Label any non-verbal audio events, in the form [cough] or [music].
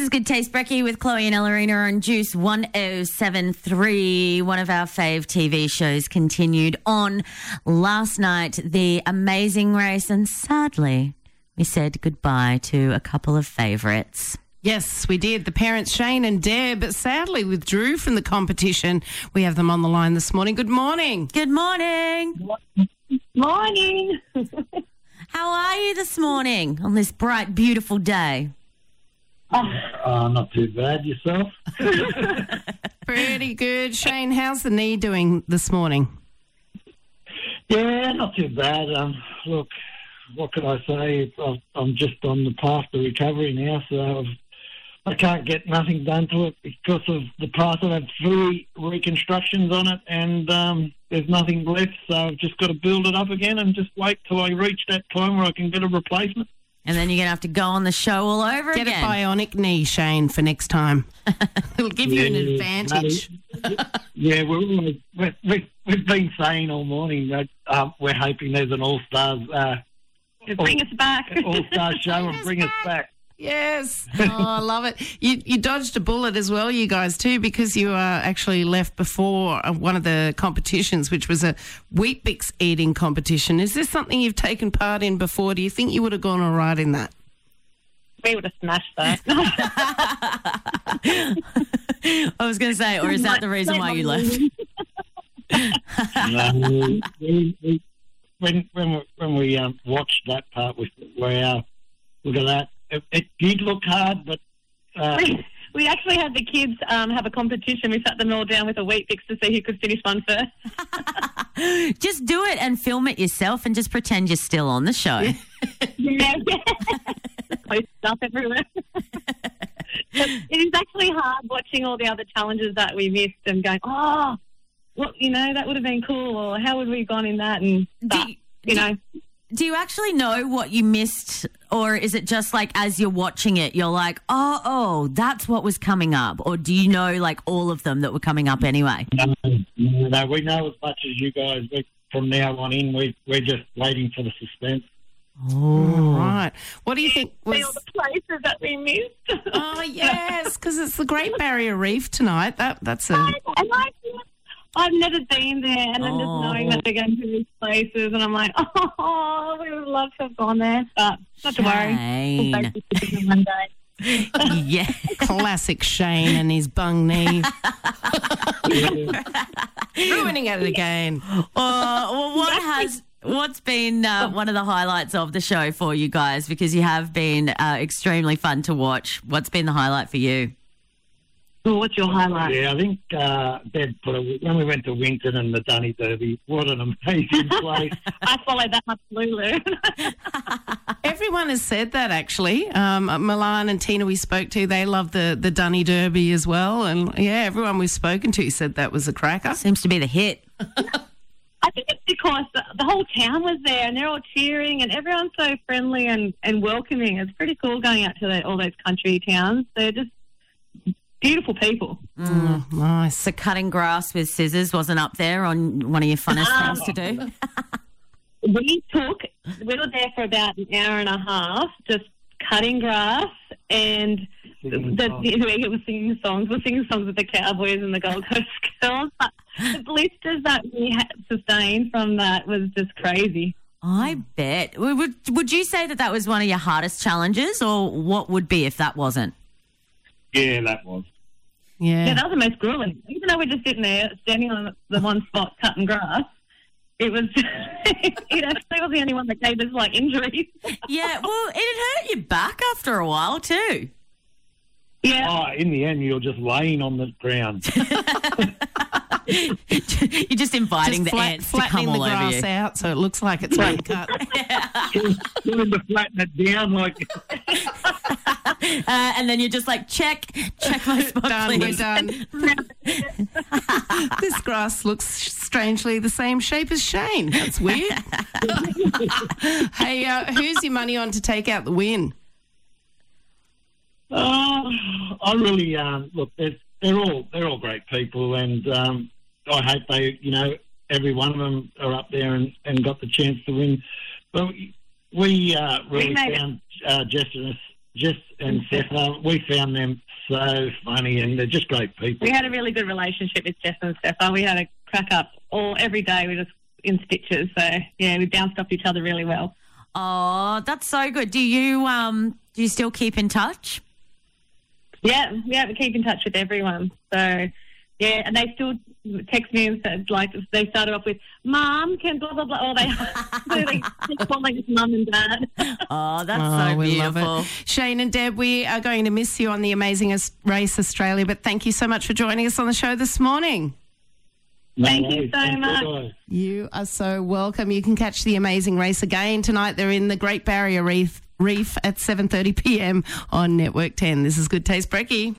This is Good Taste Brekkie with Chloe and Ellerina on Juice 1073. One of our fave TV shows continued on last night, The Amazing Race, and sadly, we said goodbye to a couple of favourites. Yes, we did. The parents, Shane and Deb, sadly withdrew from the competition. We have them on the line this morning. Good morning. Good morning. Morning. [laughs] How are you this morning on this bright, beautiful day? Uh, not too bad yourself. [laughs] Pretty good. Shane, how's the knee doing this morning? Yeah, not too bad. Um, look, what can I say? I'm just on the path to recovery now, so I've, I can't get nothing done to it because of the path. I've had three reconstructions on it, and um, there's nothing left. So I've just got to build it up again and just wait till I reach that time where I can get a replacement. And then you're going to have to go on the show all over again. Get again. a bionic knee, Shane, for next time. [laughs] It'll give you an Yeah, advantage. Yeah, we're always, we've, we've, we've been saying all morning that um, we're hoping there's an all stars uh, Bring us back. all star show and bring us back. Yes. [laughs] Oh, I love it. You, you dodged a bullet as well, you guys, too, because you uh, actually left before uh, one of the competitions, which was a Weet-Bix eating competition. Is this something you've taken part in before? Do you think you would have gone all right in that? we would have smashed that. [laughs] I was going to say, or is that the reason why you left? [laughs] No, we, we, when when we, when we um, watched that part, we thought, wow, look at that. It, it did look hard, but uh, we, we actually had the kids um, have a competition. We sat them all down with a Weet-Bix to see who could finish one first. [laughs] Just do it and film it yourself and just pretend you're still on the show. Yeah. [laughs] Post stuff everywhere. It is actually hard watching all the other challenges that we missed and going, oh, well, you know, that would have been cool, or how would we have gone in that? And but, you- you know, Do you actually know what you missed, or is it just like as you're watching it, you're like, oh, oh, that's what was coming up? Or do you know like all of them that were coming up anyway? no, no, no, we know as much as you guys. We, from now on in, we, we're just waiting for the suspense. Oh. Right. What do you think see was. all the places that we missed. Oh, yes, because it's the Great Barrier Reef tonight. That That's a. And I, I've never been there, and I'm just Oh. knowing that they're going to these places, and I'm like, [laughs] oh, we would love to have gone there, but not to worry. We'll take it one day. yeah. Classic Shane and his bung knee. [laughs] Ruining it again. Uh, well, what has what's been uh, one of the highlights of the show for you guys? Because you have been uh, extremely fun to watch. What's been the highlight for you? Well, what's your highlight? Yeah, I think uh, Deb put a, when we went to Winton and the Dunny Derby. What an amazing [laughs] place! I followed that much Lulu. [laughs] Everyone has said that actually. Um, Milan and Tina we spoke to, they love the, the Dunny Derby as well. And yeah, everyone we've spoken to said that was a cracker. Seems to be the hit. [laughs] I think it's because the, the whole town was there, and they're all cheering, and everyone's so friendly and, and welcoming. It's pretty cool going out to the, all those country towns. They're just beautiful people. Oh, nice. So cutting grass with scissors wasn't up there on one of your funnest ah. things to do. [laughs] we took we were there for about an hour and a half just cutting grass and Singing the, songs. the, we were singing songs we're singing songs with the cowboys and the gold coast [laughs] girls but the blisters that we had sustained from that was just crazy I bet. Would would you say that that was one of your hardest challenges, or what would be if that wasn't? Yeah, that was. yeah, Yeah. that was the most grueling even though we're just sitting there standing on the one spot cutting grass it was [laughs] it actually was the only one that gave us like injuries Yeah, well, it hurt your back after a while too. yeah Oh, in the end, you're just laying on the ground. [laughs] [laughs] You're just inviting Just the flat, ants to come flattening the all over grass you. out so it looks like it's been cut. Trying to flatten it down like [laughs] Uh, and then you're just like, check, check my spot, [laughs] done, we're please. done. [laughs] this grass looks strangely the same shape as Shane. That's weird. hey, uh, who's your money on to take out the win? Oh, I really um, look. They're, they're all they're all great people, and um, I hope they, you know, every one of them are up there and, and got the chance to win. But we uh, really We found uh, Jess and us Jess and Stefan, we found them so funny, and they're just great people. We had a really good relationship with Jess and Stefan. We had a crack up all every day. We were just in stitches. So yeah, we bounced off each other really well. Oh, that's so good. Do you um do you still keep in touch? Yeah, yeah, we keep in touch with everyone. So yeah, and they still text me and said like they started off with "Mom, can blah blah blah," or they [laughs] they keep calling us mum and dad. [laughs] Oh, that's Oh, so we love beautiful. it. Shane and Deb, we are going to miss you on the Amazing Race Australia, but thank you so much for joining us on the show this morning. No Thank you so Thanks, much. guys. You are so welcome. You can catch the Amazing Race again tonight. They're in the Great Barrier Reef, Reef at 7:30 p.m. on Network 10. This is Good Taste Brekkie.